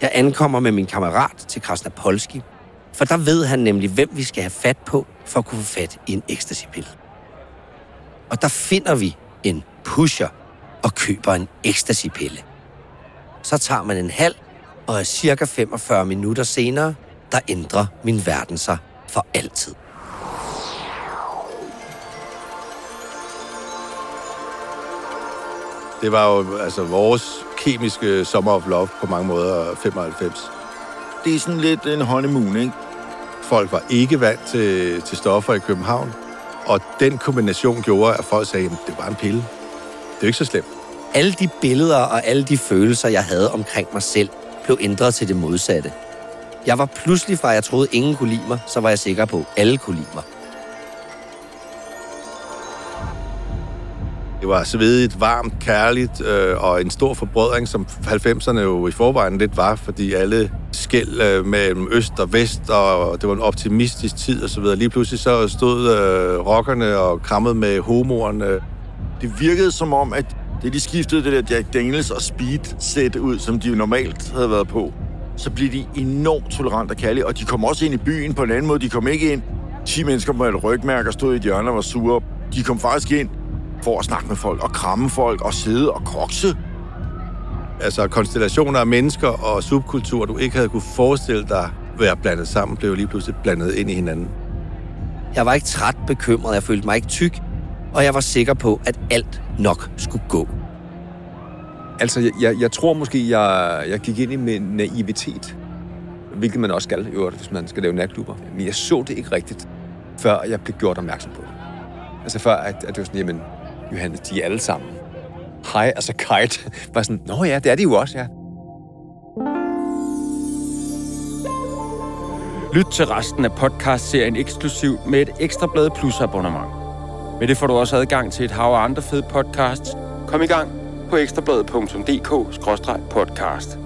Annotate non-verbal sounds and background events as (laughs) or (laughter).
Jeg ankommer med min kammerat til Krasnapolski, for der ved han nemlig, hvem vi skal have fat på, for at kunne få fat i en ecstasy-pille. Og der finder vi en pusher og køber en ecstasy-pille. Så tager man en halv, og er cirka 45 minutter senere, der ændrer min verden sig for altid. Det var jo altså vores kemiske øh, Summer of Love på mange måder, 95. Det er sådan lidt en honeymoon, ikke? Folk var ikke vant til, til stoffer i København, og den kombination gjorde, at folk sagde, at det var en pille. Det er ikke så slemt. Alle de billeder og alle de følelser, jeg havde omkring mig selv, blev ændret til det modsatte. Jeg var pludselig fra, at jeg troede, ingen kunne lide mig, så var jeg sikker på, at alle kunne lide mig. Det var svedigt, varmt, kærligt øh, og en stor forbrødring, som 90'erne jo i forvejen lidt var, fordi alle skæld øh, mellem øst og vest, og det var en optimistisk tid og så videre. Lige pludselig så stod øh, rockerne og krammede med homoerne. Øh. Det virkede som om, at det de skiftede det der Jack Daniels og Speed sæt ud, som de jo normalt havde været på, så blev de enormt tolerant og kærlige, og de kom også ind i byen på en anden måde. De kom ikke ind 10 mennesker med et rygmærke og stod i et hjørne og var sure. De kom faktisk ind for at snakke med folk og kramme folk og sidde og kokse. Altså konstellationer af mennesker og subkultur, du ikke havde kunne forestille dig være blandet sammen, blev lige pludselig blandet ind i hinanden. Jeg var ikke træt bekymret, jeg følte mig ikke tyk, og jeg var sikker på, at alt nok skulle gå. Altså, jeg, jeg, jeg tror måske, jeg, jeg gik ind i med naivitet. Hvilket man også skal, i øvrigt, hvis man skal lave natklubber. Men jeg så det ikke rigtigt, før jeg blev gjort opmærksom på det. Altså før, at, at det var sådan, jamen, Johannes, de er alle sammen. Hej, altså kite. (laughs) Var sådan, nå ja, det er de jo også, ja. Lyt til resten af podcast-serien eksklusivt med et Ekstra blad Plus abonnement. Med det får du også adgang til et hav af andre fede podcasts. Kom i gang på ekstrabladet.dk-podcast.